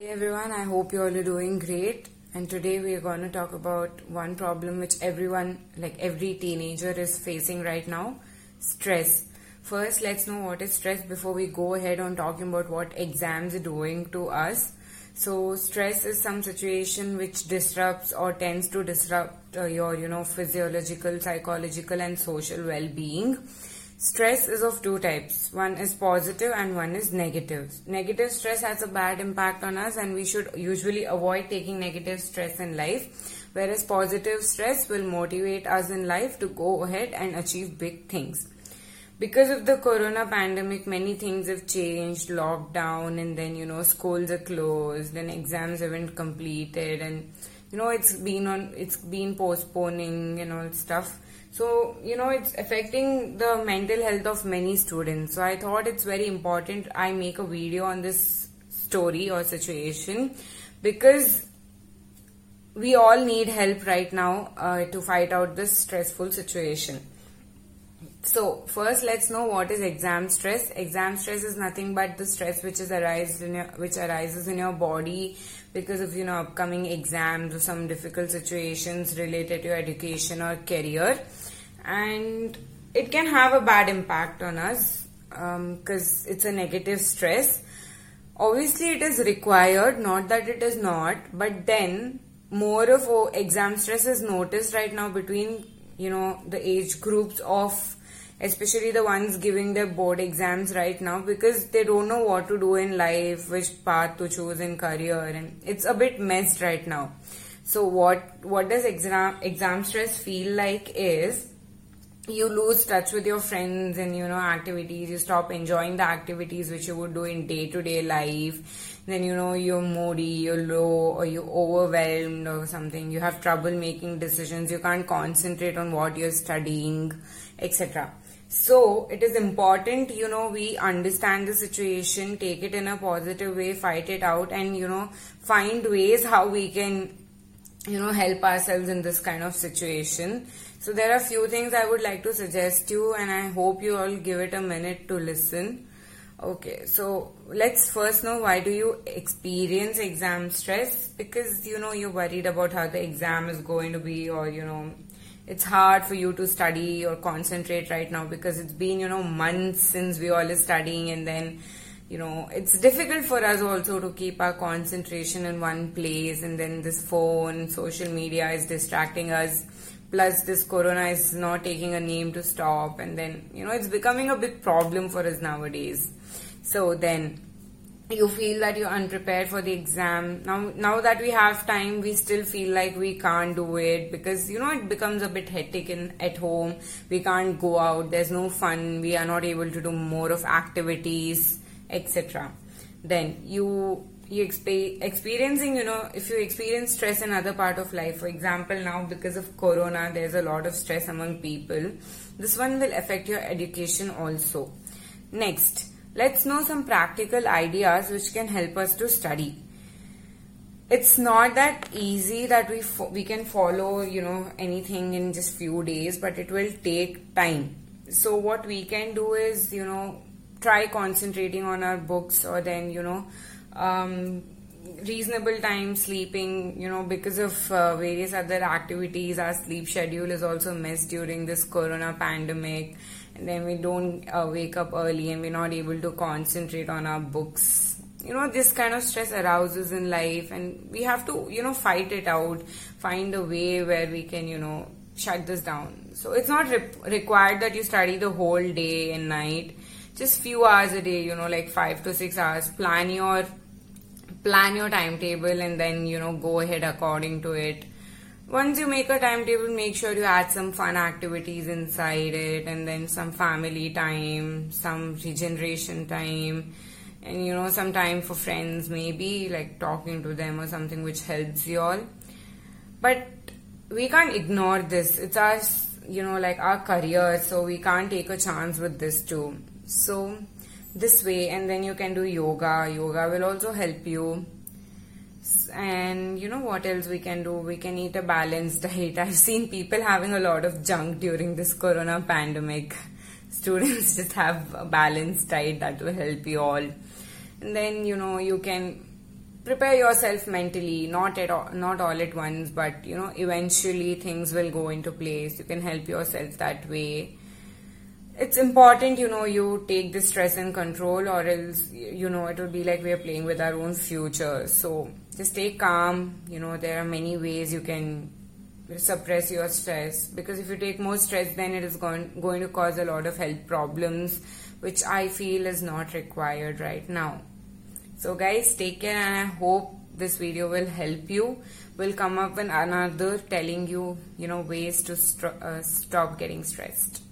Hey everyone, I hope you all are doing great. And today we are going to talk about one problem which everyone, like every teenager, is facing right now stress. First, let's know what is stress before we go ahead on talking about what exams are doing to us. So, stress is some situation which disrupts or tends to disrupt uh, your, you know, physiological, psychological, and social well being Stress is of two types. One is positive and one is negative. Negative stress has a bad impact on us and we should usually avoid taking negative stress in life. Whereas positive stress will motivate us in life to go ahead and achieve big things. Because of the corona pandemic, many things have changed, lockdown and then, you know, schools are closed and exams haven't completed and, you know, it's been on, it's been postponing and all stuff so, you know, it's affecting the mental health of many students. So, I thought it's very important I make a video on this story or situation because we all need help right now uh, to fight out this stressful situation. So first let's know what is exam stress. Exam stress is nothing but the stress which is arises in your, which arises in your body because of you know upcoming exams or some difficult situations related to your education or career and it can have a bad impact on us because um, it's a negative stress obviously it is required not that it is not but then more of exam stress is noticed right now between you know the age groups of especially the ones giving their board exams right now because they don't know what to do in life, which path to choose in career, and it's a bit messed right now. So what what does exam exam stress feel like is you lose touch with your friends and you know activities you stop enjoying the activities which you would do in day to day life then you know you're moody you're low or you're overwhelmed or something you have trouble making decisions you can't concentrate on what you're studying etc so it is important, you know, we understand the situation, take it in a positive way, fight it out, and you know, find ways how we can, you know, help ourselves in this kind of situation. So there are a few things I would like to suggest you, and I hope you all give it a minute to listen. Okay, so let's first know why do you experience exam stress? Because you know you're worried about how the exam is going to be, or you know it's hard for you to study or concentrate right now because it's been you know months since we all are studying and then you know it's difficult for us also to keep our concentration in one place and then this phone social media is distracting us. Plus this corona is not taking a name to stop and then you know it's becoming a big problem for us nowadays. So then you feel that you're unprepared for the exam. Now now that we have time we still feel like we can't do it because you know it becomes a bit hectic in at home. We can't go out. There's no fun. We are not able to do more of activities etc then you you exp- experiencing you know if you experience stress in other part of life for example now because of corona there's a lot of stress among people this one will affect your education also next Let's know some practical ideas which can help us to study. It's not that easy that we we can follow, you know, anything in just few days, but it will take time. So what we can do is, you know, try concentrating on our books or then, you know, um, reasonable time sleeping you know because of uh, various other activities our sleep schedule is also missed during this corona pandemic. And then we don't uh, wake up early and we're not able to concentrate on our books. You know this kind of stress arouses in life and we have to you know fight it out find a way where we can you know shut this down. So it's not re- required that you study the whole day and night just few hours a day you know like 5 to 6 hours. Plan your plan your timetable and then you know go ahead according to it. Once you make a timetable make sure you add some fun activities inside it and then some family time some regeneration time and you know some time for friends maybe like talking to them or something which helps you all. But we can't ignore this. It's our you know like our career so we can't take a chance with this too so this way and then you can do yoga. Yoga will also help you. And you know what else we can do? We can eat a balanced diet. I've seen people having a lot of junk during this corona pandemic. Students just have a balanced diet that will help you all. And then you know you can prepare yourself mentally not at all, not all at once but you know eventually things will go into place. You can help yourself that way it's important you know you take the stress and control or else you know it will be like we are playing with our own future. So just stay calm. You know there are many ways you can suppress your stress because if you take more stress then it is going, going to cause a lot of health problems which i feel is not required right now. So guys take care and i hope this video will help you. We'll come up with another telling you you know ways to st uh, stop getting stressed